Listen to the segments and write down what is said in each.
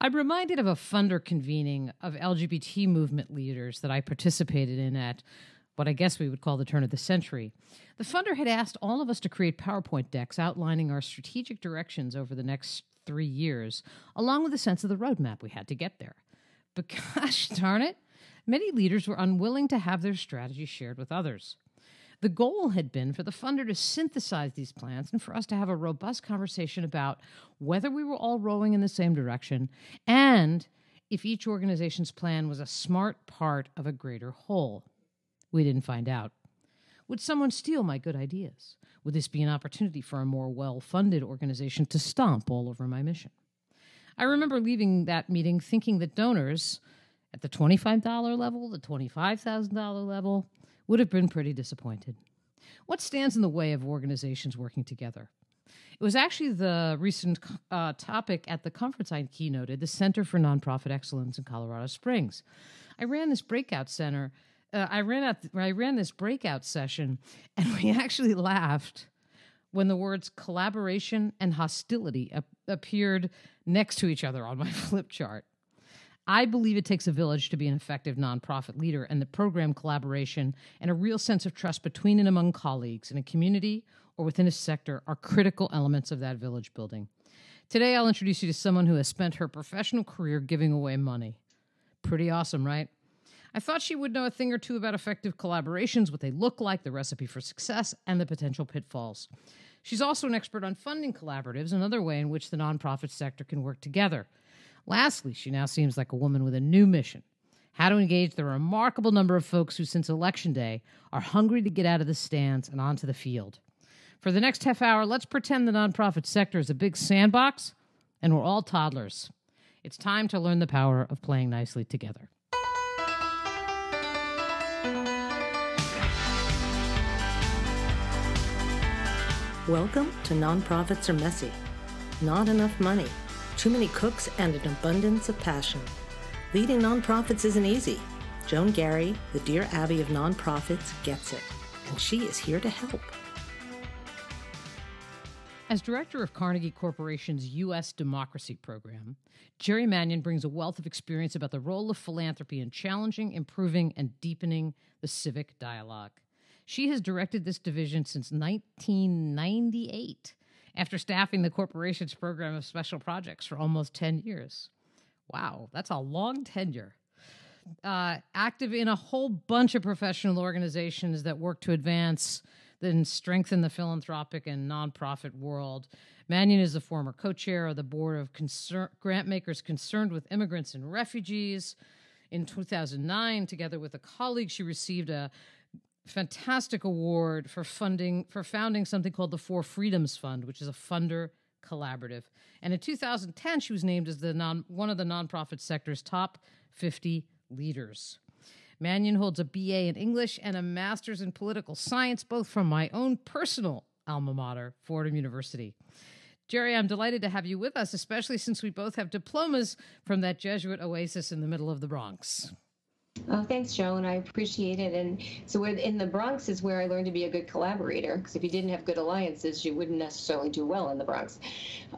I'm reminded of a funder convening of LGBT movement leaders that I participated in at what I guess we would call the turn of the century. The funder had asked all of us to create PowerPoint decks outlining our strategic directions over the next three years, along with a sense of the roadmap we had to get there. But gosh darn it, many leaders were unwilling to have their strategy shared with others. The goal had been for the funder to synthesize these plans and for us to have a robust conversation about whether we were all rowing in the same direction and if each organization's plan was a smart part of a greater whole. We didn't find out. Would someone steal my good ideas? Would this be an opportunity for a more well funded organization to stomp all over my mission? I remember leaving that meeting thinking that donors at the $25 level, the $25,000 level, would have been pretty disappointed. What stands in the way of organizations working together? It was actually the recent uh, topic at the conference I keynoted, the Center for Nonprofit Excellence in Colorado Springs. I ran this breakout center. Uh, I ran out. I ran this breakout session, and we actually laughed when the words collaboration and hostility ap- appeared next to each other on my flip chart. I believe it takes a village to be an effective nonprofit leader, and the program collaboration and a real sense of trust between and among colleagues in a community or within a sector are critical elements of that village building. Today, I'll introduce you to someone who has spent her professional career giving away money. Pretty awesome, right? I thought she would know a thing or two about effective collaborations, what they look like, the recipe for success, and the potential pitfalls. She's also an expert on funding collaboratives, another way in which the nonprofit sector can work together. Lastly, she now seems like a woman with a new mission how to engage the remarkable number of folks who, since Election Day, are hungry to get out of the stands and onto the field. For the next half hour, let's pretend the nonprofit sector is a big sandbox and we're all toddlers. It's time to learn the power of playing nicely together. Welcome to Nonprofits Are Messy. Not enough money too many cooks, and an abundance of passion. Leading nonprofits isn't easy. Joan Garry, the Dear Abby of nonprofits, gets it, and she is here to help. As director of Carnegie Corporation's U.S. Democracy Program, Geri Mannion brings a wealth of experience about the role of philanthropy in challenging, improving, and deepening the civic dialogue. She has directed this division since 1998 after staffing the corporation's program of special projects for almost 10 years. Wow, that's a long tenure. Uh, active in a whole bunch of professional organizations that work to advance and strengthen the philanthropic and nonprofit world. Mannion is the former co chair of the board of concern- grant makers concerned with immigrants and refugees. In 2009, together with a colleague, she received a fantastic award for funding for founding something called the Four Freedoms Fund, which is a funder collaborative. And in 2010, she was named as the non, one of the nonprofit sector's top 50 leaders. Mannion holds a BA in English and a master's in political science, both from my own personal alma mater, Fordham University. Geri, I'm delighted to have you with us, especially since we both have diplomas from that Jesuit oasis in the middle of the Bronx. Oh, thanks, Joan. I appreciate it. And so, in the Bronx is where I learned to be a good collaborator. Because if you didn't have good alliances, you wouldn't necessarily do well in the Bronx,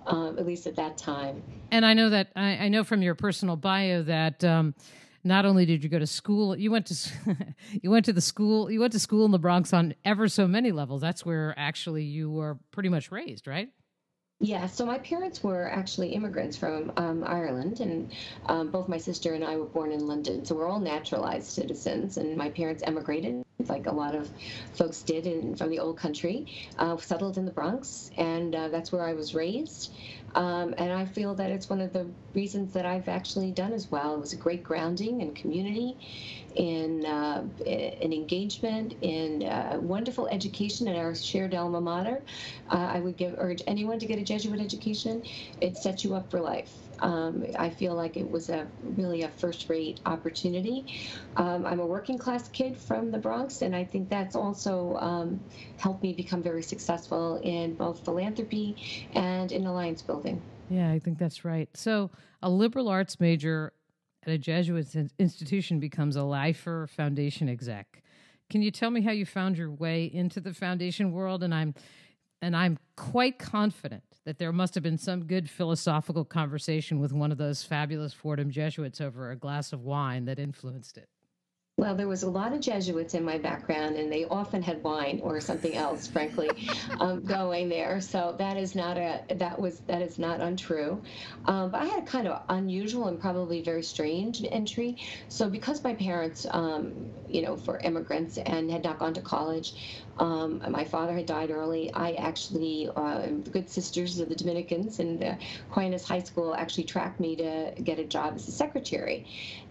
um, at least at that time. And I know that I, I know from your personal bio that. Um, not only did you go to school, you went to you went to the school you went to school in the Bronx on ever so many levels. That's where actually you were pretty much raised, right? Yeah, so my parents were actually immigrants from um, Ireland, and um, both my sister and I were born in London. So we're all naturalized citizens, and my parents emigrated, like a lot of folks did in, from the old country, uh, settled in the Bronx, and uh, that's where I was raised. Um, and I feel that it's one of the reasons that I've actually done as well. It was a great grounding and community in, uh, in engagement, in uh, wonderful education in our shared alma mater. Uh, I would give, urge anyone to get a Jesuit education. It sets you up for life. Um, I feel like it was a really a first-rate opportunity. Um, I'm a working class kid from the Bronx, and I think that's also um, helped me become very successful in both philanthropy and in alliance building. Yeah, I think that's right. So, a liberal arts major at a Jesuit institution becomes a lifer foundation exec. Can you tell me how you found your way into the foundation world? And I'm and I'm quite confident that there must have been some good philosophical conversation with one of those fabulous Fordham Jesuits over a glass of wine that influenced it. Well, there was a lot of Jesuits in my background, and they often had wine or something else, frankly, um, going there. So that is not a that was that is not untrue. Um, but I had a kind of unusual and probably very strange entry. So because my parents, um, you know, for immigrants and had not gone to college, um, my father had died early. I actually, uh, the Good Sisters of the Dominicans and the Aquinas High School actually tracked me to get a job as a secretary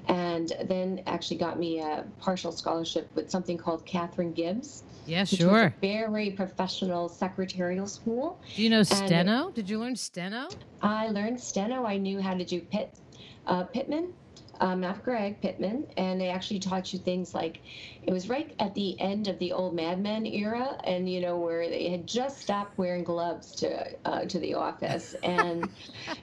and then actually got me a partial scholarship with something called Katharine Gibbs. Yeah, sure. very professional secretarial school. Do you know steno? Did you learn steno? I learned steno. I knew how to do pit, uh, Pitman um, not Gregg Pitman, and they actually taught you things like it was right at the end of the old Mad Men era, and you know where they had just stopped wearing gloves to uh, to the office, and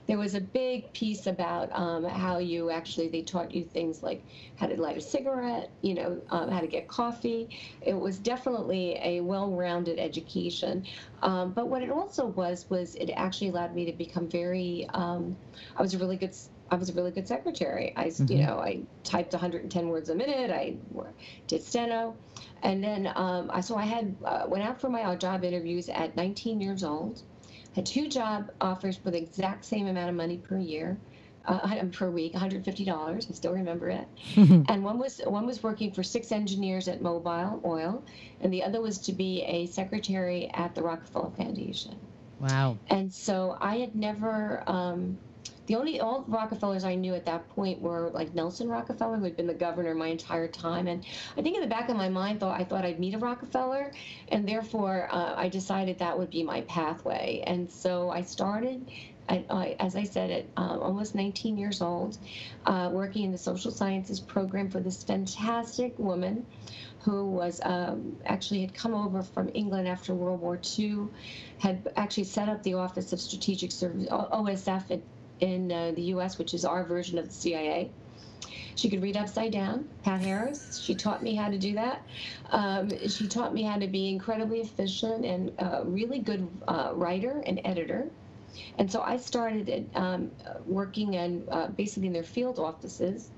there was a big piece about um, how you actually they taught you things like how to light a cigarette, you know, um, how to get coffee. It was definitely a well-rounded education, um, but what it also was was it actually allowed me to become very. Um, I was a really good I was a really good secretary. I, mm-hmm. you know, I typed 110 words a minute. I did steno, and then um, I so I had uh, went out for my job interviews at 19 years old. Had two job offers for the exact same amount of money per year. Uh, per week, $150. I still remember it. and one was one was working for six engineers at Mobil Oil, and the other was to be a secretary at the Rockefeller Foundation. Wow. And so I had never um, the only all Rockefellers I knew at that point were like Nelson Rockefeller, who had been the governor my entire time, and I think in the back of my mind, thought I thought I'd meet a Rockefeller, and therefore uh, I decided that would be my pathway, and so I started. I, I, as I said, at um, almost 19 years old, uh, working in the social sciences program for this fantastic woman who was um, actually had come over from England after World War II, had actually set up the Office of Strategic Service, OSF in uh, the U.S., which is our version of the CIA. She could read upside down, Pat Harris. She taught me how to do that. Um, she taught me how to be incredibly efficient and a really good uh, writer and editor. And so I started um, working in uh, basically in their field offices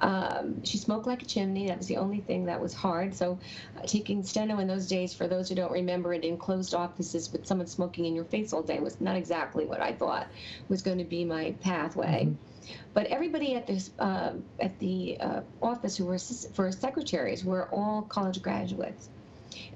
um, she smoked like a chimney. That was the only thing that was hard. So, uh, taking steno in those days, for those who don't remember it, in closed offices with someone smoking in your face all day was not exactly what I thought was going to be my pathway. Mm-hmm. But everybody at this uh, at the uh, office who were for secretaries were all college graduates.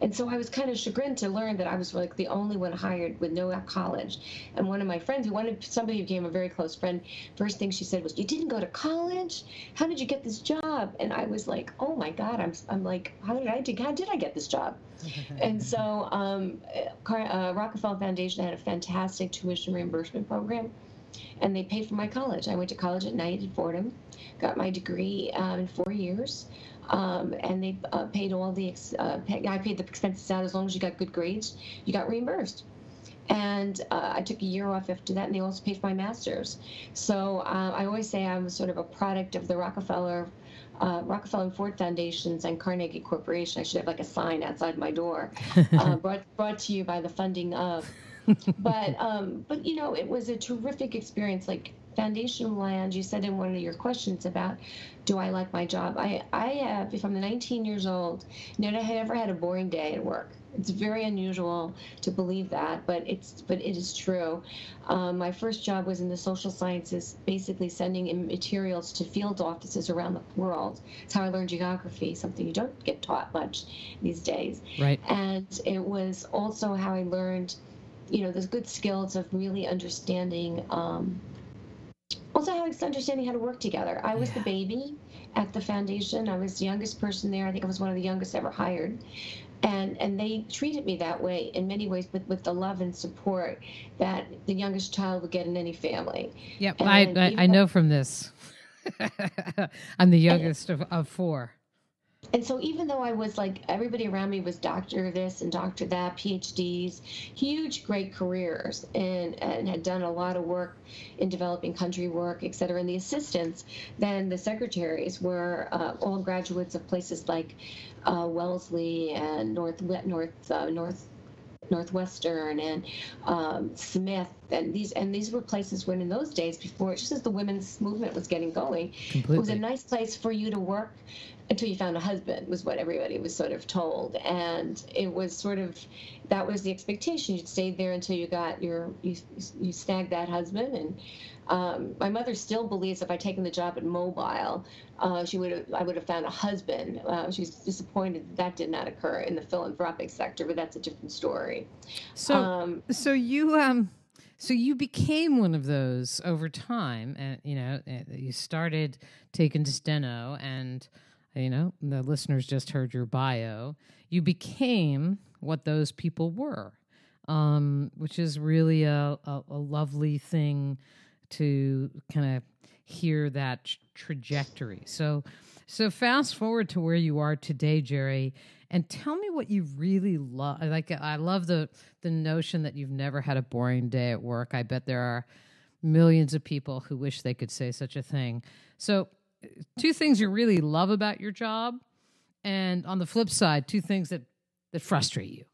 And so I was kind of chagrined to learn that I was like the only one hired with no college. And one of my friends, who wanted somebody who became a very close friend, first thing she said was, "You didn't go to college? How did you get this job?" And I was like, "Oh my God!" I'm I'm like, "How did I do? How did I get this job?" and so um, uh, Rockefeller Foundation had a fantastic tuition reimbursement program and they paid for my college. I went to college at night at Fordham, got my degree um, in four years um, and they uh, paid all the ex- uh, pay, I paid the expenses out as long as you got good grades, you got reimbursed. And uh, I took a year off after that, and they also paid for my master's. So uh, I always say I'm sort of a product of the Rockefeller, uh, Rockefeller and Ford Foundations and Carnegie Corporation. I should have like a sign outside my door, uh, brought brought to you by the funding of. but um, but you know, it was a terrific experience. Like foundation land, you said in one of your questions about do I like my job? I, I have, if I'm 19 years old, never had ever had a boring day at work. It's very unusual to believe that, but it's but it is true. Um, my first job was in the social sciences, basically sending materials to field offices around the world. It's how I learned geography, something you don't get taught much these days. Right. And it was also how I learned, you know, those good skills of really understanding. Um, also how it's understanding how to work together. I was yeah. the baby at the foundation. I was the youngest person there. I think I was one of the youngest ever hired. And and they treated me that way in many ways with, with the love and support that the youngest child would get in any family. Yep, I, I, I know from this. I'm the youngest and, of, of four and so even though I was like everybody around me was doctor this and doctor that, PhDs, huge great careers, and and had done a lot of work in developing country work, et cetera. And the assistants, then the secretaries were uh, all graduates of places like uh, Wellesley and North North uh, North Northwestern and um, Smith, and these and these were places when in those days before, just as the women's movement was getting going, Completely. it was a nice place for you to work until you found a husband was what everybody was sort of told. And it was sort of that was the expectation. You'd stay there until you got your you, you snagged that husband. And um, my mother still believes if I'd taken the job at Mobil, uh, she would have I would have found a husband. Uh, she's disappointed that, that did not occur in the philanthropic sector, but that's a different story. So, um, so you um, so you became one of those over time, and you know you started taking to steno, and you know the listeners just heard your bio. You became what those people were, um, which is really a, a, a lovely thing to kind of hear that trajectory. So, so fast forward to where you are today, Geri, and tell me what you really love. Like, I love the the notion that you've never had a boring day at work. I bet there are millions of people who wish they could say such a thing. So, two things you really love about your job, and on the flip side, two things that that frustrate you.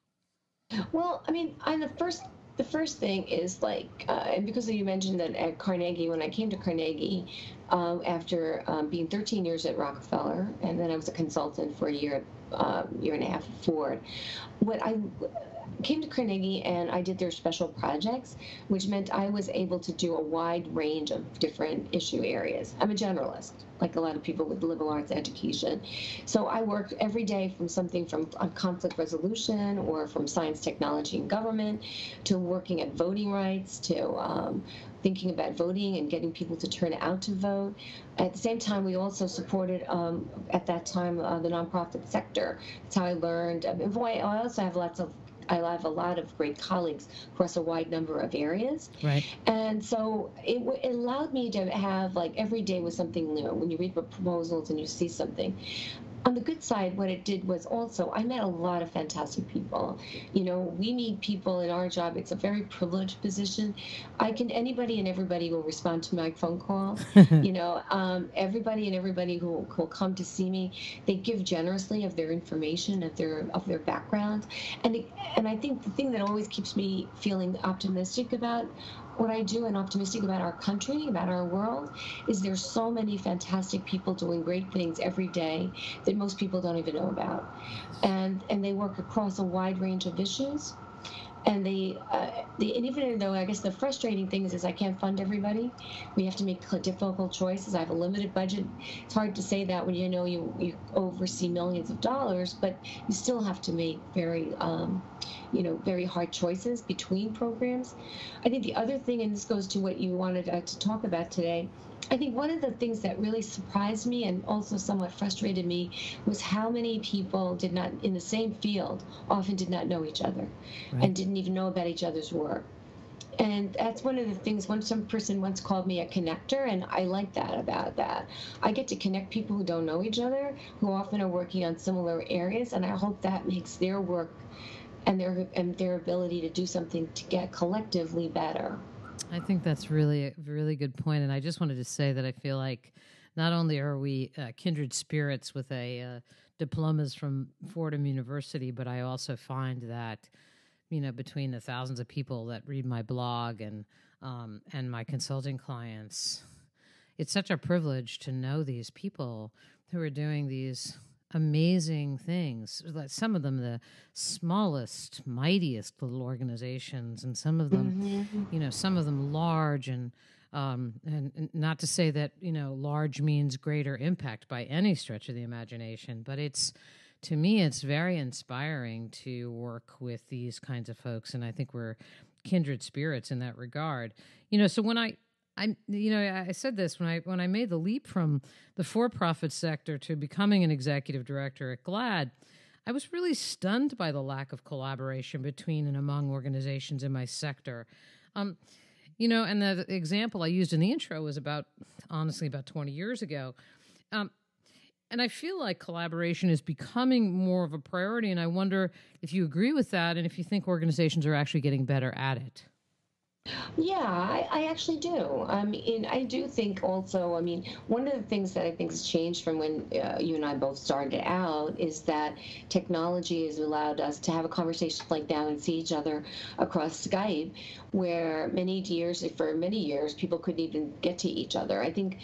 Well, I mean, on the first the first thing is like, uh, and because you mentioned that at Carnegie, when I came to Carnegie, um, after um, being 13 years at Rockefeller, and then I was a consultant for a year, um, year and a half at Ford. What I came to Carnegie and I did their special projects, which meant I was able to do a wide range of different issue areas. I'm a generalist, like a lot of people with liberal arts education. So I work every day from something from conflict resolution or from science, technology, and government to working at voting rights to um, thinking about voting and getting people to turn out to vote. At the same time, we also supported um, at that time uh, the nonprofit sector. That's how I learned. I, mean, I also have lots of I have a lot of great colleagues across a wide number of areas. Right. And so it, it allowed me to have like every day was something new. When you read proposals and you see something, on the good side, what it did was also I met a lot of fantastic people. You know, we meet people in our job. It's a very privileged position. I can anybody and everybody will respond to my phone call. you know, um, everybody and everybody who will come to see me, they give generously of their information, of their of their background, and and I think the thing that always keeps me feeling optimistic about what I do and optimistic about our country, about our world, is there's so many fantastic people doing great things every day that most people don't even know about, and and they work across a wide range of issues and the, uh, they and even though I guess the frustrating thing is, is I can't fund everybody. We have to make difficult choices. I have a limited budget. It's hard to say that when you know you, you oversee millions of dollars, but you still have to make very, um, you know, very hard choices between programs. I think the other thing, and this goes to what you wanted uh, to talk about today, I think one of the things that really surprised me and also somewhat frustrated me was how many people did not, in the same field, often did not know each other right. and didn't even know about each other's work. And that's one of the things. One some person once called me a connector, and I like that about that. I get to connect people who don't know each other, who often are working on similar areas, and I hope that makes their work and their and their ability to do something to get collectively better. I think that's really a really good point, and I just wanted to say that I feel like not only are we uh, kindred spirits with a uh, diplomas from Fordham University, but I also find that you know between the thousands of people that read my blog and um, and my consulting clients, it's such a privilege to know these people who are doing these amazing things. Some of them, the smallest, mightiest little organizations, and some of them, mm-hmm. you know, some of them large and. Um, and, and, not to say that you know large means greater impact by any stretch of the imagination, but it's to me it's very inspiring to work with these kinds of folks, and I think we're kindred spirits in that regard. You know, so when I I you know I said this when I when I made the leap from the for-profit sector to becoming an executive director at GLAAD. I was really stunned by the lack of collaboration between and among organizations in my sector. Um, you know, and the example I used in the intro was about honestly about 20 years ago. Um, and I feel like collaboration is becoming more of a priority. And I wonder if you agree with that and if you think organizations are actually getting better at it. Yeah, I, I actually do. I mean, I do think also, I mean, one of the things that I think has changed from when uh, you and I both started out is that technology has allowed us to have a conversation like that and see each other across Skype, where many years, for many years, people couldn't even get to each other. I think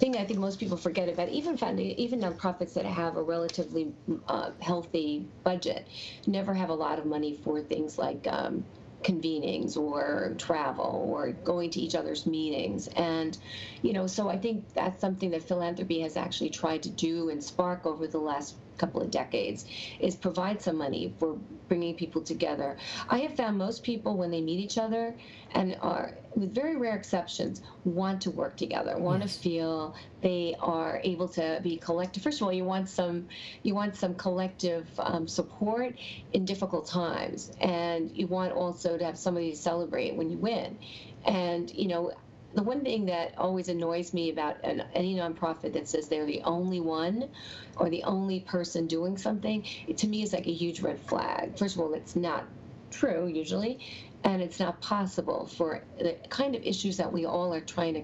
thing I think most people forget about, even funding, even nonprofits that have a relatively uh, healthy budget, never have a lot of money for things like um, convenings or travel or going to each other's meetings. And, you know, so I think that's something that philanthropy has actually tried to do and spark over the last couple of decades is provide some money for bringing people together. I have found most people when they meet each other and are with very rare exceptions want to work together, want yes. to feel they are able to be collective. First of all, you want some you want some collective um, support in difficult times, and you want also to have somebody to celebrate when you win. And you know, the one thing that always annoys me about an, any nonprofit that says they're the only one or the only person doing something, it, to me is like a huge red flag. First of all, it's not true usually, and it's not possible for the kind of issues that we all are trying to,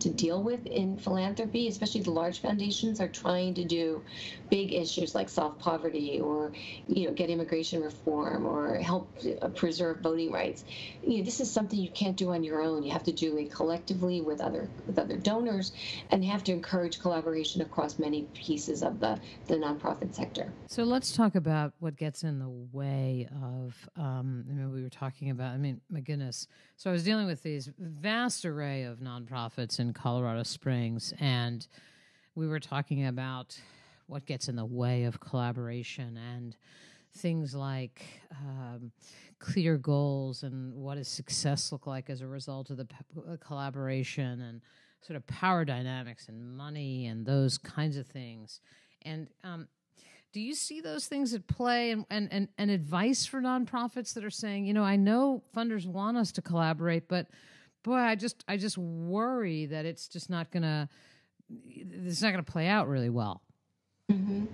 to deal with in philanthropy, especially the large foundations are trying to do big issues like solve poverty or you know get immigration reform or help preserve voting rights. You know, this is something you can't do on your own. You have to do it collectively with other with other donors, and have to encourage collaboration across many pieces of the the nonprofit sector. So let's talk about what gets in the way of. Um, we were talking about. I mean, my goodness. So I was dealing with these vast array of nonprofits in Colorado Springs, and we were talking about what gets in the way of collaboration and things like um, clear goals and what does success look like as a result of the p- uh, collaboration and sort of power dynamics and money and those kinds of things. And um, do you see those things at play and, and, and, and advice for nonprofits that are saying, you know, I know funders want us to collaborate, but boy, I just I just worry that it's just not gonna it's not gonna play out really well. Mm-hmm.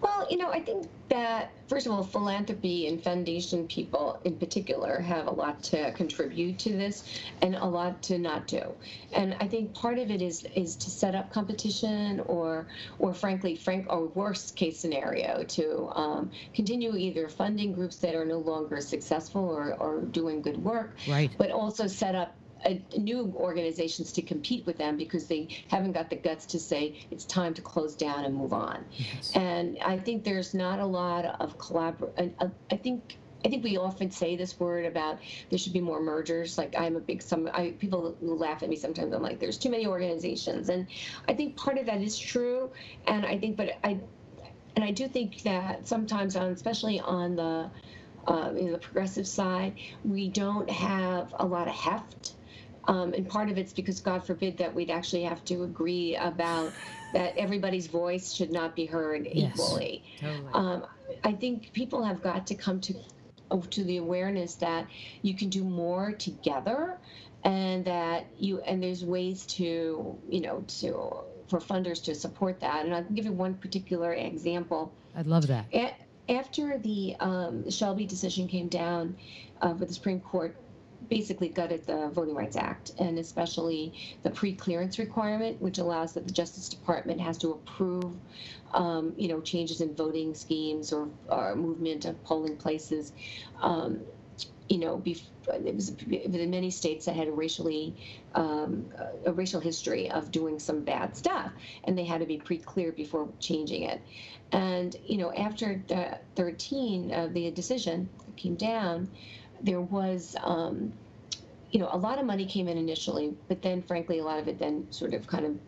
Well, you know, I think that first of all, philanthropy and foundation people in particular have a lot to contribute to this, and a lot to not do. And I think part of it is is to set up competition, or or frankly, frank or worst case scenario, to um, continue either funding groups that are no longer successful or, or doing good work, right. but also set up new organizations to compete with them because they haven't got the guts to say it's time to close down and move on. Yes. And I think there's not a lot of collaboration. I think I think we often say this word about there should be more mergers. Like I'm a big some I, people laugh at me sometimes. I'm like, there's too many organizations, and I think part of that is true. And I think, but I, and I do think that sometimes on, especially on the, uh, you know, the progressive side, we don't have a lot of heft um, and part of it's because God forbid that we'd actually have to agree about that everybody's voice should not be heard yes, equally. Totally. Um, I think people have got to come to oh, to the awareness that you can do more together, and that you and there's ways to you know to for funders to support that. And I'll give you one particular example. I'd love that. after the um, Shelby decision came down uh, for the Supreme Court basically gutted the Voting Rights Act, and especially the pre-clearance requirement, which allows that the Justice Department has to approve, um, you know, changes in voting schemes or, or movement of polling places. Um, you know, it was in many states that had a racially um, a racial history of doing some bad stuff, and they had to be pre-cleared before changing it. And you know, after the 13, uh, the decision came down there was um, you know a lot of money came in initially but then frankly a lot of it then sort of kind of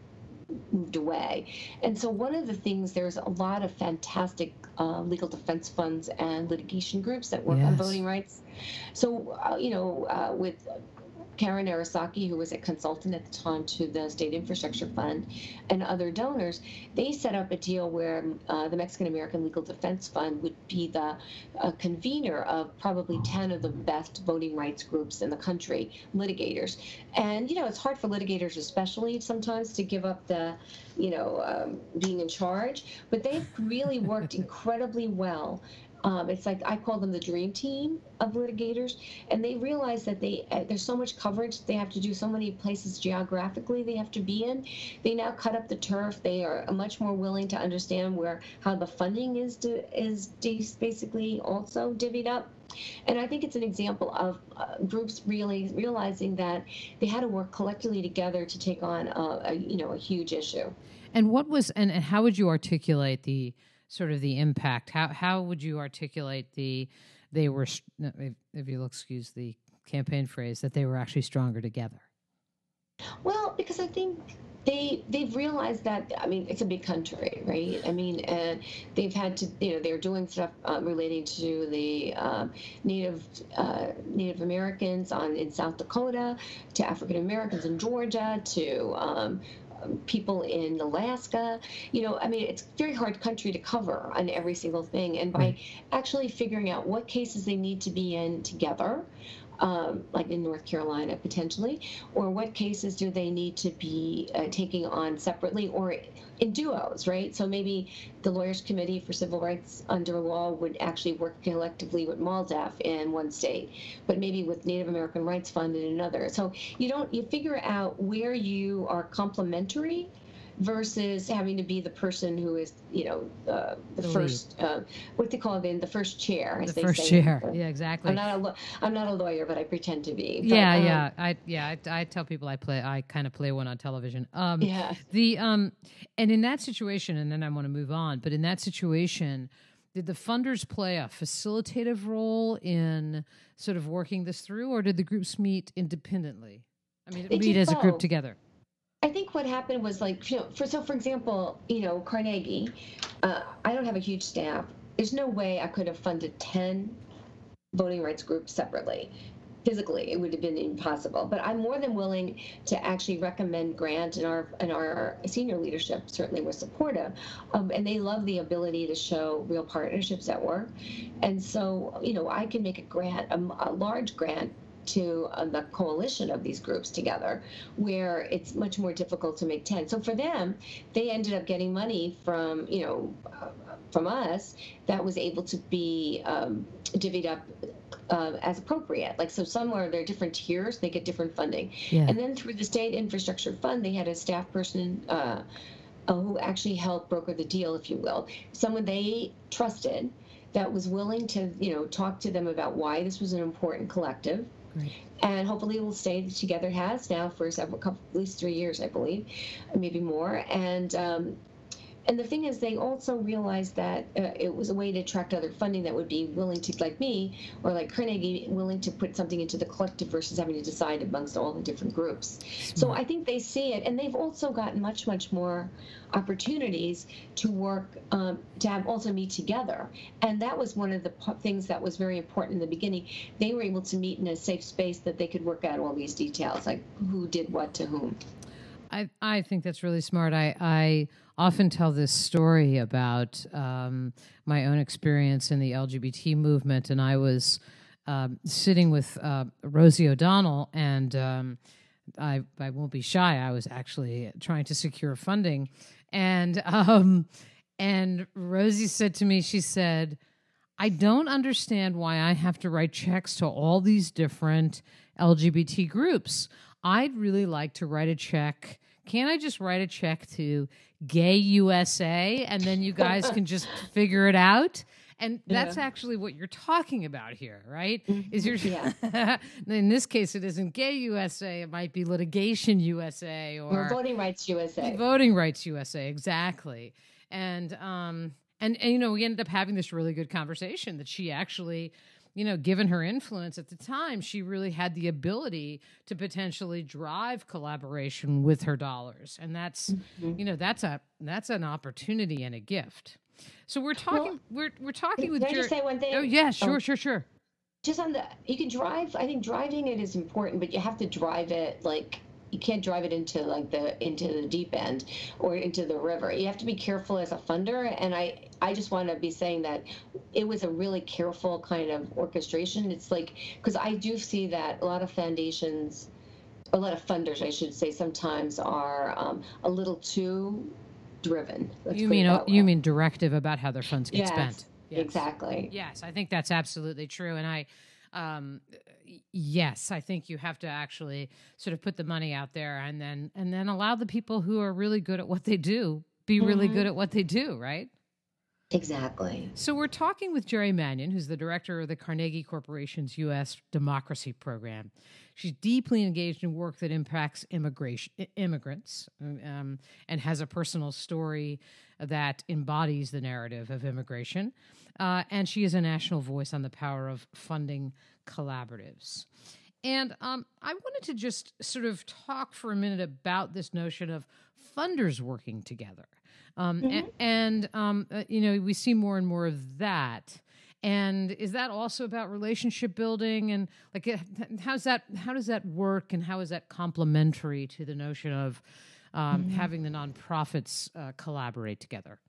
moved away and so one of the things there's a lot of fantastic uh, legal defense funds and litigation groups that work yes. on voting rights so uh, you know uh, with Karen Narasaki, who was a consultant at the time to the State Infrastructure Fund, and other donors, they set up a deal where uh, the Mexican American Legal Defense Fund would be the uh, convener of probably 10 of the best voting rights groups in the country, litigators. And, you know, it's hard for litigators, especially sometimes, to give up the, you know, um, being in charge, but they've really worked incredibly well Um, it's like I call them the dream team of litigators, and they realize that they uh, there's so much coverage they have to do, so many places geographically they have to be in. They now cut up the turf. They are much more willing to understand where how the funding is to, is basically also divvied up. And I think it's an example of uh, groups really realizing that they had to work collectively together to take on a, a you know a huge issue. And what was and, and how would you articulate the sort of the impact? How how would you articulate the they were if, you'll excuse the campaign phrase that they were actually stronger together? Well, because I think they they've realized that I mean it's a big country, right? I mean, and they've had to you know they're doing stuff uh, relating to the um, Native uh, Native Americans on in South Dakota, to African Americans in Georgia, to um, people in Alaska. You know, I mean, it's a very hard country to cover on every single thing. And by actually figuring out what cases they need to be in together, um, like in North Carolina potentially, or what cases do they need to be uh, taking on separately or in duos, right? So maybe the Lawyers Committee for Civil Rights under law would actually work collectively with MALDEF in one state, but maybe with Native American Rights Fund in another. So you don't you figure out where you are complementary versus having to be the person who is, you know, uh, the, the first, uh, what they call it, in the first chair. the first chair. Yeah, exactly. I'm not a, I'm not a lawyer, but I pretend to be. But, yeah, um, yeah. I, yeah, I, I, tell people I play, I kind of play one on television. Um, yeah. The, um, and in that situation, and then I want to move on, but in that situation, did the funders play a facilitative role in sort of working this through, or did the groups meet independently? I mean, meet as both. a group together. I think what happened was like, you know, for so for example, you know, Carnegie, uh, I don't have a huge staff. There's no way I could have funded ten voting rights groups separately. Physically, it would have been impossible. But I'm more than willing to actually recommend grant, and our and our senior leadership certainly was supportive, um, and they love the ability to show real partnerships at work. And so, you know, I can make a grant, a, a large grant to uh, the coalition of these groups together, where it's much more difficult to make 10. So for them, they ended up getting money from, you know, uh, from us that was able to be um, divvied up uh, as appropriate. Like, so somewhere there are different tiers, they get different funding. Yeah. And then through the state infrastructure fund, they had a staff person uh, who actually helped broker the deal, if you will, someone they trusted that was willing to, you know, talk to them about why this was an important collective. And hopefully we'll stay together. Has now for several, couple, at least three years, I believe, maybe more. And um, and the thing is, they also realized that uh, it was a way to attract other funding that would be willing to, like me or like Carnegie, willing to put something into the collective versus having to decide amongst all the different groups. Smart. So I think they see it, and they've also gotten much, much more opportunities to work um, to have also meet together. And that was one of the things that was very important in the beginning. They were able to meet in a safe space that they could work out all these details, like who did what to whom. I I think that's really smart. I I often tell this story about um, my own experience in the LGBT movement, and I was um, sitting with uh, Rosie O'Donnell, and um, I I won't be shy. I was actually trying to secure funding, and um, and Rosie said to me, she said. I don't understand why I have to write checks to all these different LGBT groups. I'd really like to write a check. Can't I just write a check to Gay USA and then you guys can just figure it out? And that's yeah. actually what you're talking about here, right? Mm-hmm. Is your yeah. in this case it isn't gay USA, it might be litigation USA or, or voting rights USA. Voting rights USA, exactly. And um and, and you know, we ended up having this really good conversation that she actually you know, given her influence at the time, she really had the ability to potentially drive collaboration with her dollars. And that's, mm-hmm. you know, that's a that's an opportunity and a gift. So we're talking well, we're we're talking with Can I just say one thing? Oh yeah, sure, oh. sure, sure. Just on the you can drive, I think driving it is important, but you have to drive it like you can't drive it into like the into the deep end or into the river. You have to be careful as a funder, and I I just want to be saying that it was a really careful kind of orchestration. It's like because I do see that a lot of foundations, a lot of funders, I should say, sometimes are um, a little too driven. you mean you mean directive about how their funds get yes. spent? Yes. Exactly. Yes, I think that's absolutely true. And I, um, yes, I think you have to actually sort of put the money out there and then and then allow the people who are really good at what they do be really mm-hmm. good at what they do, right? Exactly. So we're talking with Geri Mannion, who's the director of the Carnegie Corporation's U.S. Democracy Program. She's deeply engaged in work that impacts immigration, immigrants, um, and has a personal story that embodies the narrative of immigration. Uh, and she is a national voice on the power of funding collaboratives. And um, I wanted to just sort of talk for a minute about this notion of funders working together. Um, mm-hmm. and, um, uh, you know, we see more and more of that. And is that also about relationship building and like how's that how does that work and how is that complementary to the notion of um, mm-hmm. having the nonprofits uh, collaborate together?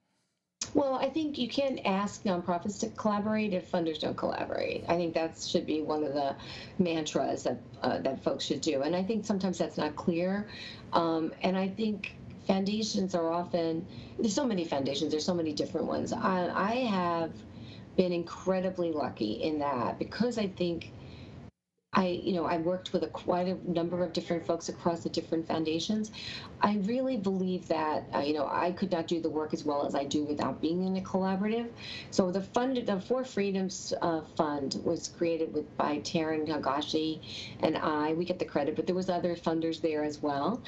Well, I think you can't ask nonprofits to collaborate if funders don't collaborate. I think that should be one of the mantras that uh, that folks should do, and I think sometimes that's not clear. Um, and I think foundations are often there's so many foundations there's so many different ones. I, I have been incredibly lucky in that because i think I, you know, I worked with a quite a number of different folks across the different foundations. I really believe that, uh, you know, I could not do the work as well as I do without being in a collaborative. So the fund, the Four Freedoms uh, Fund was created with by Taryn Higashi and I. We get the credit, but there was other funders there as well.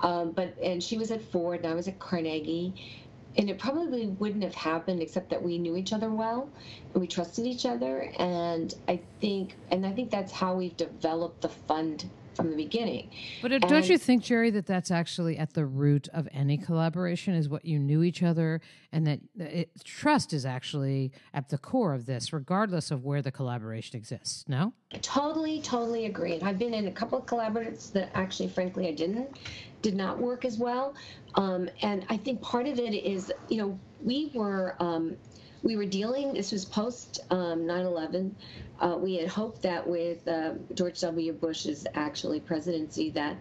Um, but and she was at Ford and I was at Carnegie, and it probably wouldn't have happened except that we knew each other well and we trusted each other. And I think and I think that's how we've developed the fund from the beginning. But uh, don't you think, Geri that that's actually at the root of any collaboration is what you knew each other, and that it, trust is actually at the core of this, regardless of where the collaboration exists. No. Totally, totally agree. I've been in a couple of collaboratives that actually, frankly, I didn't did not work as well. Um, and I think part of it is, you know, we were um, we were dealing. This was post um, 9/11. Uh, we had hoped that with uh, George W. Bush's actually presidency that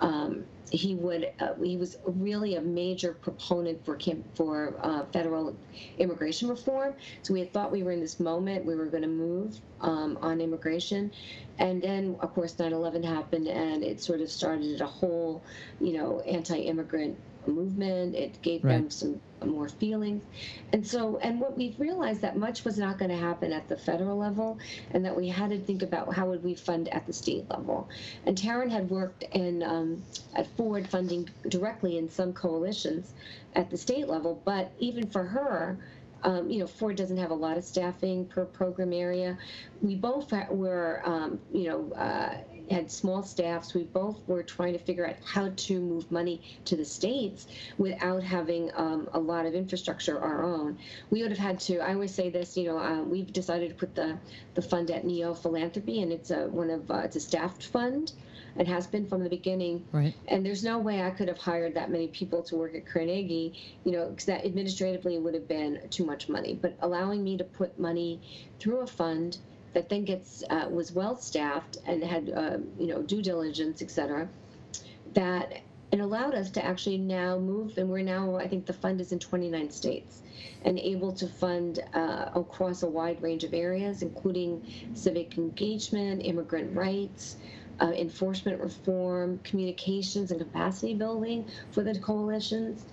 um, he would uh, he was really a major proponent for for uh, federal immigration reform. So we had thought we were in this moment we were going to move um, on immigration, and then of course 9/11 happened and it sort of started a whole you know anti-immigrant movement. It gave right. them some more feelings. And so, and what we've realized that much was not going to happen at the federal level and that we had to think about how would we fund at the state level. And Taryn had worked in um, at Ford funding directly in some coalitions at the state level, but even for her, um, you know, Ford doesn't have a lot of staffing per program area. We both were, um, you know, uh, had small staffs. We both were trying to figure out how to move money to the states without having um, a lot of infrastructure our own. We would have had to. I always say this. You know, uh, we've decided to put the the fund at Neo Philanthropy, and it's a one of uh, it's a staffed fund. It has been from the beginning. Right. And there's no way I could have hired that many people to work at Carnegie, you know, because that administratively would have been too much money. But allowing me to put money through a fund that then gets uh, was well staffed and had uh, you know due diligence, et cetera, that it allowed us to actually now move, and we're now I think the fund is in 29 states and able to fund uh, across a wide range of areas, including civic engagement, immigrant rights. Uh, enforcement reform, communications, and capacity building for the coalitions.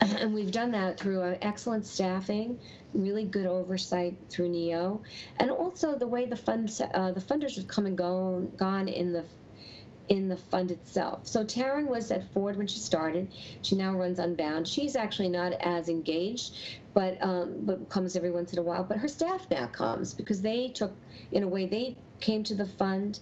And we've done that through uh, excellent staffing, really good oversight through NEO, and also the way the funds, uh, the funders have come and gone, gone in the in the fund itself. So Taryn was at Ford when she started. She now runs Unbound. She's actually not as engaged, but um, but comes every once in a while. But her staff now comes because they took, in a way, they came to the fund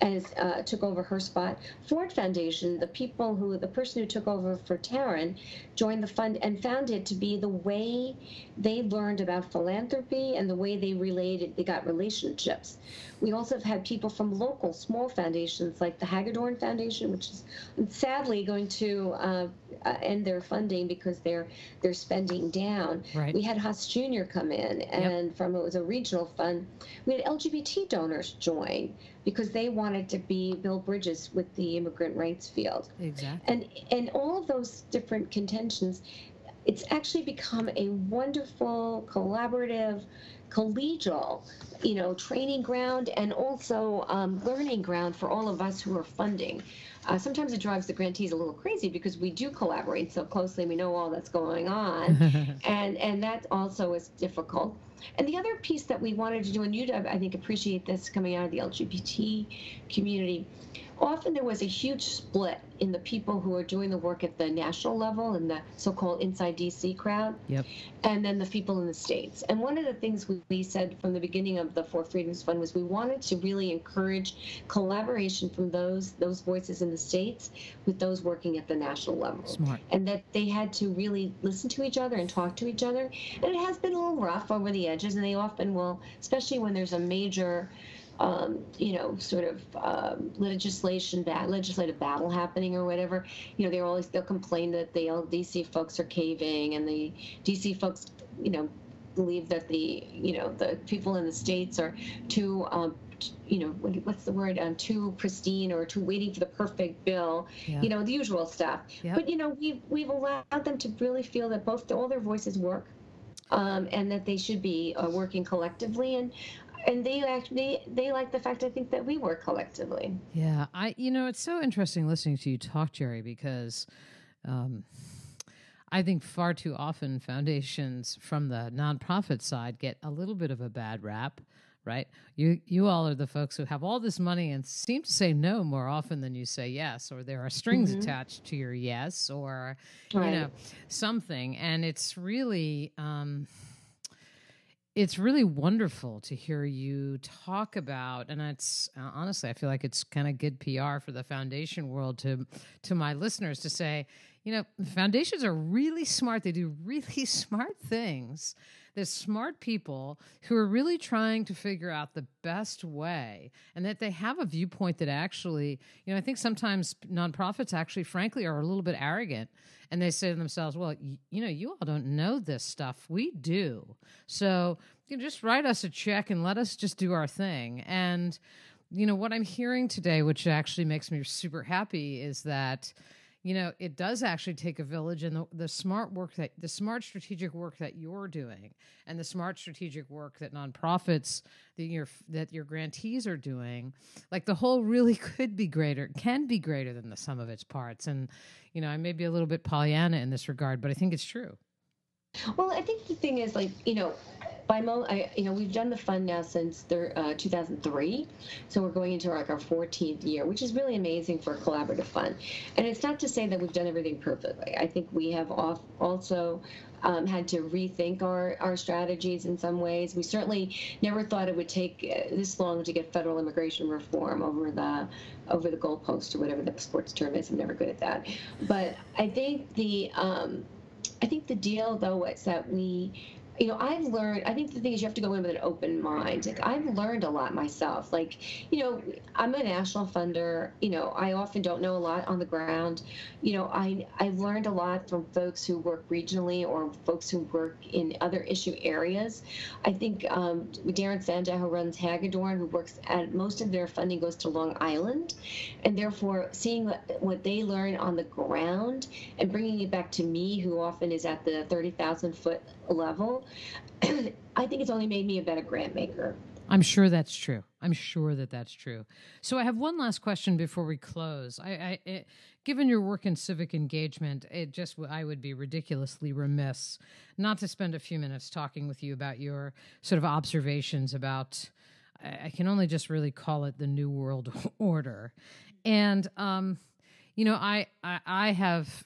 and uh, took over her spot. Ford Foundation, the people who, the person who took over for Taryn, joined the fund and found it to be the way they learned about philanthropy and the way they related, they got relationships. We also have had people from local small foundations like the Hagedorn Foundation, which is sadly going to uh, uh, end their funding because they're they're spending down. Right. We had Haas Jr. come in, and yep. from it was a regional fund. We had LGBT donors join because they wanted to be build bridges with the immigrant rights field. Exactly. And and all of those different contentions it's actually become a wonderful collaborative collegial you know training ground and also um, learning ground for all of us who are funding. Uh, sometimes it drives the grantees a little crazy because we do collaborate so closely. We know all that's going on. And and that also is difficult. And the other piece that we wanted to do and you i think appreciate this coming out of the lgbt community often there was a huge split in the people who are doing the work at the national level and the so-called inside DC crowd, yep. and then the people in the states. And one of the things we, we said from the beginning of the Four Freedoms Fund was we wanted to really encourage collaboration from those those voices in the states with those working at the national level, Smart. and that they had to really listen to each other and talk to each other. And it has been a little rough over the edges, and they often will, especially when there's a major um, you know, sort of um, legislation, bat, legislative battle happening or whatever, you know, they're always they'll complain that the DC folks are caving, and the DC folks, you know, believe that the you know the people in the states are too. Um, you know what's the word um, too pristine or too waiting for the perfect bill yeah. you know the usual stuff yep. but you know we've we've allowed them to really feel that both all their voices work um, and that they should be uh, working collectively. And and they actually they like the fact I think that we work collectively. Yeah, I you know it's so interesting listening to you talk, Geri, because um, I think far too often foundations from the nonprofit side get a little bit of a bad rap. Right, you you all are the folks who have all this money and seem to say no more often than you say yes, or there are strings mm-hmm. attached to your yes, or right. you know something, and it's really. Um, it's really wonderful to hear you talk about and it's uh, honestly i feel like it's kind of good pr for the foundation world to to my listeners to say you know foundations are really smart they do really smart things there's smart people who are really trying to figure out the best way and that they have a viewpoint that actually you know i think sometimes nonprofits actually frankly are a little bit arrogant and they say to themselves, well, y- you know, you all don't know this stuff. We do. So you know, just write us a check and let us just do our thing. And, you know, what I'm hearing today, which actually makes me super happy, is that you know it does actually take a village and the, the smart work that the smart strategic work that you're doing and the smart strategic work that nonprofits that your that your grantees are doing like the whole really could be greater can be greater than the sum of its parts. And you know i may be a little bit pollyanna in this regard but i think it's true well i think the thing is like you know by mo, I, you know, we've done the fund now since uh, 2003, so we're going into like our 14th year, which is really amazing for a collaborative fund. And it's not to say that we've done everything perfectly. I think we have also um, had to rethink our, our strategies in some ways. We certainly never thought it would take uh, this long to get federal immigration reform over the over the goalpost or whatever the sports term is. I'm never good at that. But I think the um, I think the deal though is that we you know, I've learned, I think the thing is you have to go in with an open mind. Like, I've learned a lot myself. Like, you know, I'm a national funder. You know, I often don't know a lot on the ground. You know, I, I've learned a lot from folks who work regionally or folks who work in other issue areas. I think um, Darren Sandow, who runs Hagedorn, who works at most of their funding goes to Long Island. And therefore, seeing what, what they learn on the ground and bringing it back to me, who often is at the 30,000 foot level, I think it's only made me a better grant maker. I'm sure that's true. I'm sure that that's true. So I have one last question before we close. I, I it, given your work in civic engagement, it just I would be ridiculously remiss not to spend a few minutes talking with you about your sort of observations about. I can only just really call it the new world order, and um, you know, I, I, I have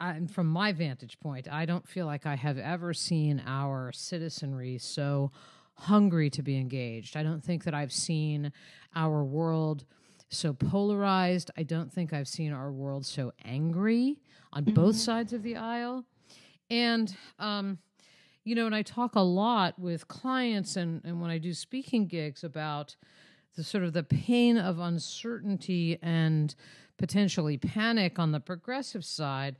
I, from my vantage point, I don't feel like I have ever seen our citizenry so hungry to be engaged. I don't think that I've seen our world so polarized. I don't think I've seen our world so angry on mm-hmm. both sides of the aisle. And, um, you know, and I talk a lot with clients and, and when I do speaking gigs about the sort of the pain of uncertainty and potentially panic on the progressive side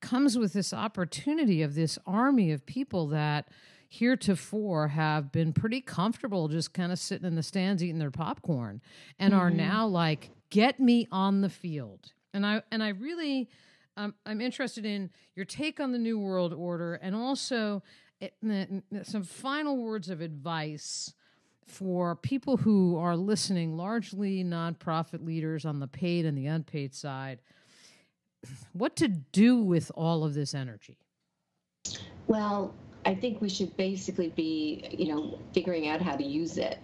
comes with this opportunity of this army of people that heretofore have been pretty comfortable just kind of sitting in the stands eating their popcorn and mm-hmm. are now like get me on the field and i and i really I'm I'm interested in your take on the new world order and also it, some final words of advice for people who are listening, largely nonprofit leaders on the paid and the unpaid side, what to do with all of this energy? Well, I think we should basically be, you know, figuring out how to use it.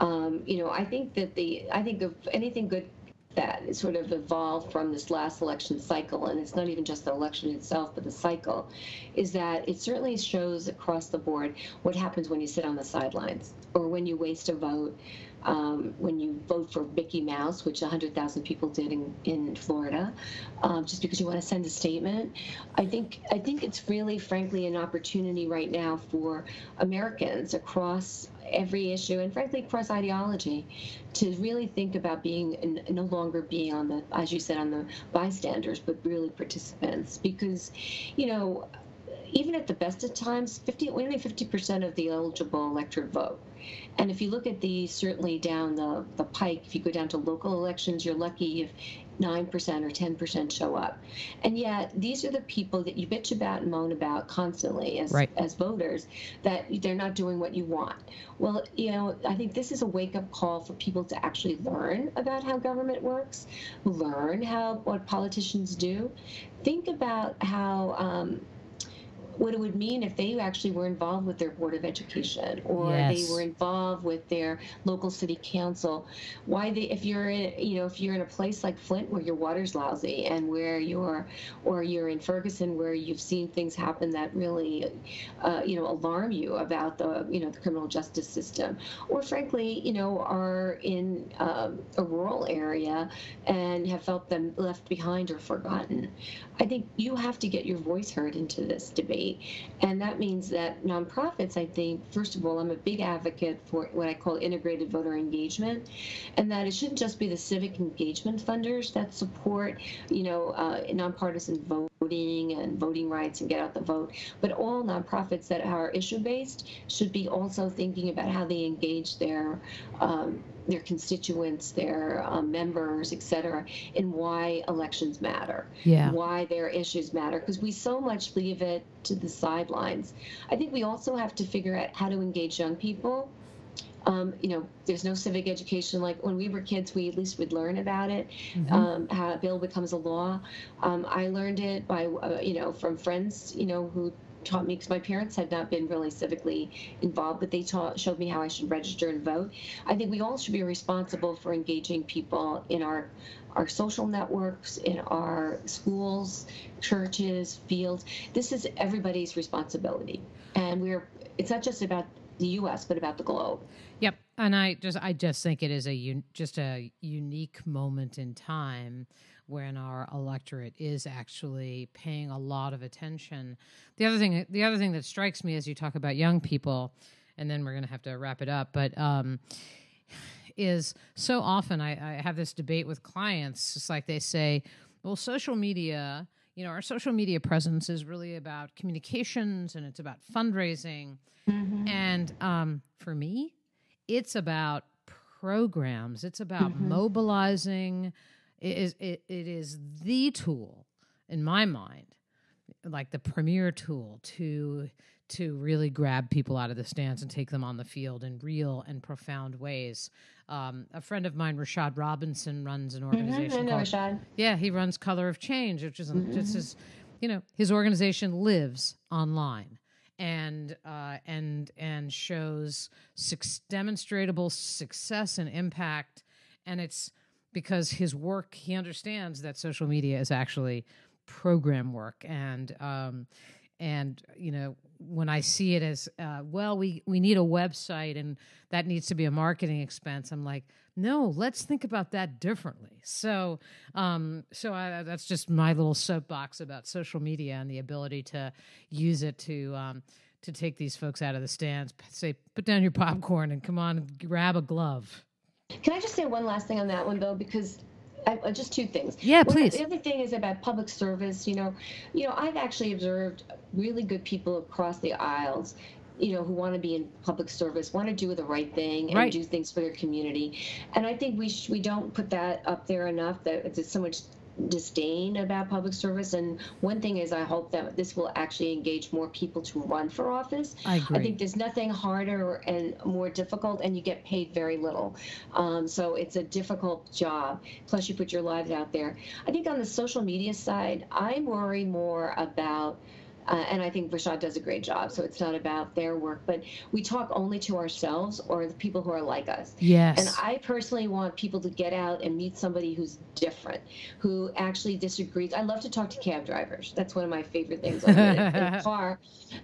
Um, you know, I think that the, I think of anything good that sort of evolved from this last election cycle, and it's not even just the election itself, but the cycle, is that it certainly shows across the board what happens when you sit on the sidelines or when you waste a vote. Um, when you vote for Mickey Mouse, which 100,000 people did in, in Florida, um, just because you want to send a statement. I think I think it's really, frankly, an opportunity right now for Americans across every issue and frankly across ideology to really think about being no longer being on the as you said on the bystanders but really participants. Because you know even at the best of times 50 only 50% of the eligible electorate vote. And if you look at the certainly down the, the pike if you go down to local elections you're lucky if 9% or 10% show up. And yet, these are the people that you bitch about and moan about constantly as, right. as voters that they're not doing what you want. Well, you know, I think this is a wake up call for people to actually learn about how government works, learn how what politicians do. Think about how um, what it would mean if they actually were involved with their board of education or yes. they were involved with their local city council why they if you're in you know if you're in a place like flint where your water's lousy and where you're or you're in ferguson where you've seen things happen that really uh, you know alarm you about the you know the criminal justice system or frankly you know are in um, a rural area and have felt them left behind or forgotten i think you have to get your voice heard into this debate and that means that nonprofits, I think, first of all, I'm a big advocate for what I call integrated voter engagement, and that it shouldn't just be the civic engagement funders that support, you know, uh, nonpartisan voting and voting rights and get out the vote, but all nonprofits that are issue based should be also thinking about how they engage their um, their constituents, their um, members, et cetera, in why elections matter, yeah. why their issues matter, because we so much leave it to the sidelines. I think we also have to figure out how to engage young people. Um, you know, there's no civic education. Like when we were kids, we at least would learn about it. Mm-hmm. Um, how a bill becomes a law. Um, I learned it by, uh, you know, from friends, you know, who taught me because my parents had not been really civically involved, but they taught showed me how I should register and vote. I think we all should be responsible for engaging people in our our social networks, in our schools, churches, fields. This is everybody's responsibility, and we're. It's not just about the U.S., but about the globe. Yep, and I just I just think it is a un, just a unique moment in time when our electorate is actually paying a lot of attention. The other thing, the other thing that strikes me as you talk about young people, and then we're going to have to wrap it up, but um, is so often I, I have this debate with clients. It's like they say, "Well, social media." You know, our social media presence is really about communications and it's about fundraising. Mm-hmm. And um, for me, it's about programs. It's about mm-hmm. mobilizing it is it, it is the tool in my mind, like the premier tool to to really grab people out of the stands and take them on the field in real and profound ways. Um, a friend of mine, Rashad Robinson, runs an mm-hmm, organization. Mm-hmm, called, Rashad. Yeah, he runs Color of Change, which is mm-hmm. just his, you know, his organization lives online and uh, and and shows six demonstrable success and impact, and it's because his work, he understands that social media is actually program work. And um, and you know when i see it as uh, well we we need a website and that needs to be a marketing expense i'm like no let's think about that differently. So um so I, that's just my little soapbox about social media and the ability to use it to um to take these folks out of the stands. Say put down your popcorn and come on grab a glove can I just say one last thing on that one though, because I, uh, just two things. Yeah, please. the other thing is about public service. You know, you know, I've actually observed really good people across the aisles. You know, who want to be in public service, want to do the right thing and right. do things for their community, and I think we sh- we don't put that up there enough. That it's so much disdain about public service. And one thing is, I hope that this will actually engage more people to run for office. I agree. I think there's nothing harder and more difficult, and you get paid very little. Um, so it's a difficult job. Plus, you put your lives out there. I think on the social media side, I'm worry more about uh, and I think Rashad does a great job. So it's not about their work, but we talk only to ourselves or the people who are like us. Yes. And I personally want people to get out and meet somebody who's different, who actually disagrees. I love to talk to cab drivers. That's one of my favorite things on the, in the car.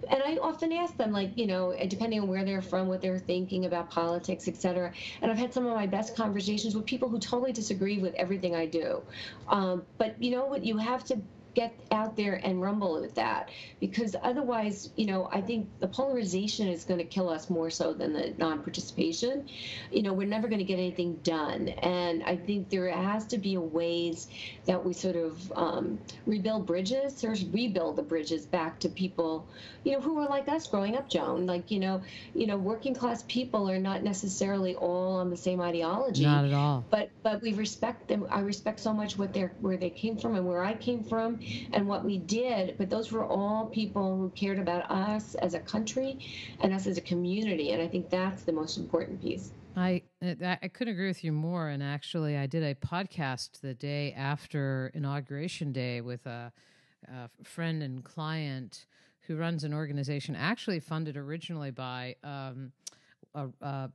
And I often ask them, like, you know, depending on where they're from, what they're thinking about politics, et cetera. And I've had some of my best conversations with people who totally disagree with everything I do. Um, but you know what? You have to get out there and rumble with that because otherwise you know i think the polarization is going to kill us more so than the non-participation. You know we're never going to get anything done and i think there has to be a ways that we sort of um, rebuild bridges or rebuild the bridges back to people you know who are like us growing up joan. Like you know you know working class people are not necessarily all on the same ideology. Not at all. But but we respect them i respect so much what they're where they came from and where i came from and what we did. But those were all people who cared about us as a country and us as a community. And I think that's the most important piece. I I couldn't agree with you more. And actually, I did a podcast the day after inauguration day with a, a friend and client who runs an organization actually funded originally by um, a,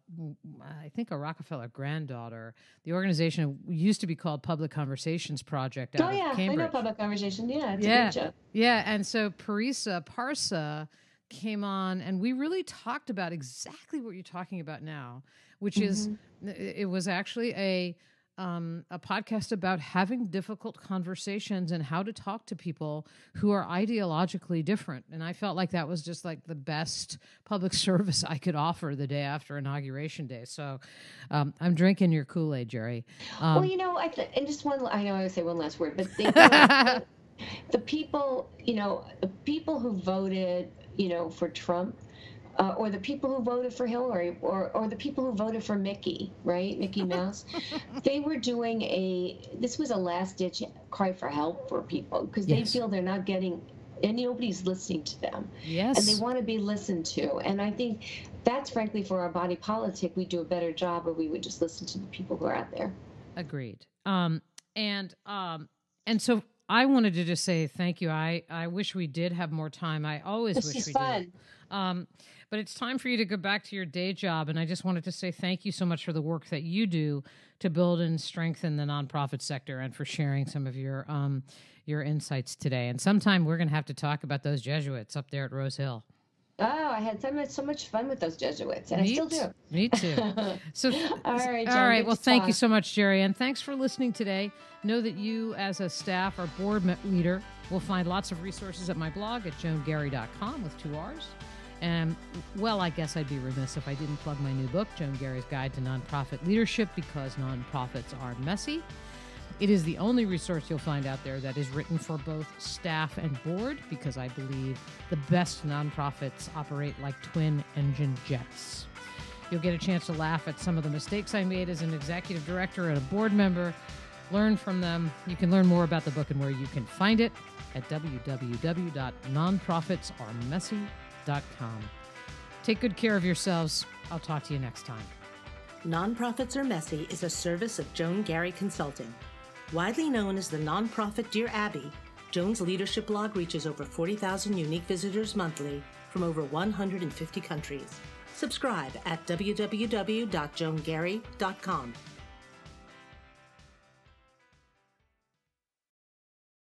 I think a Rockefeller granddaughter. The organization used to be called Public Conversations Project. oh yeah, I know Public Conversation. Yeah, it's yeah. Yeah, and so Parisa Parsa came on, and we really talked about exactly what you're talking about now, which mm-hmm. is it was actually a um, a podcast about having difficult conversations and how to talk to people who are ideologically different. And I felt like that was just like the best public service I could offer the day after inauguration day. So um, I'm drinking your Kool Aid, Geri. Um, well, you know, I th- and just one. I know I would say one last word, but the, the people, you know, the people who voted, you know, for Trump uh, or the people who voted for Hillary, or, or the people who voted for Mickey, right? Mickey Mouse. they were doing a, this was a last ditch cry for help for people because yes. they feel they're not getting, and nobody's listening to them. Yes. And they want to be listened to. And I think that's frankly for our body politic, we do a better job if we would just listen to the people who are out there. Agreed. Um, and, um, and so I wanted to just say thank you. I, I wish we did have more time. I always this wish is we fun. did. Um, but it's time for you to go back to your day job. And I just wanted to say thank you so much for the work that you do to build and strengthen the nonprofit sector and for sharing some of your um, your insights today. And sometime we're going to have to talk about those Jesuits up there at Rose Hill. Oh, I had so much so much fun with those Jesuits, and me I still do. Me too. So, all right, John, all right. Well, thank talk. you so much, Geri, and thanks for listening today. Know that you, as a staff or board leader, will find lots of resources at my blog at joangarry.com with two R's. And well, I guess I'd be remiss if I didn't plug my new book, Joan Garry's Guide to Nonprofit Leadership, because nonprofits are messy. It is the only resource you'll find out there that is written for both staff and board, because I believe the best nonprofits operate like twin engine jets. You'll get a chance to laugh at some of the mistakes I made as an executive director and a board member, learn from them. You can learn more about the book and where you can find it at Take good care of yourselves. I'll talk to you next time. Nonprofits Are Messy is a service of Joan Garry Consulting. Widely known as the nonprofit Dear Abby, Joan's leadership blog reaches over 40,000 unique visitors monthly from over 150 countries. Subscribe at www.joangarry.com.